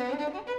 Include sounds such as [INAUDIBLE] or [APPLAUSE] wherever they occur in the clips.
Musik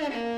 Mm-hmm. [LAUGHS]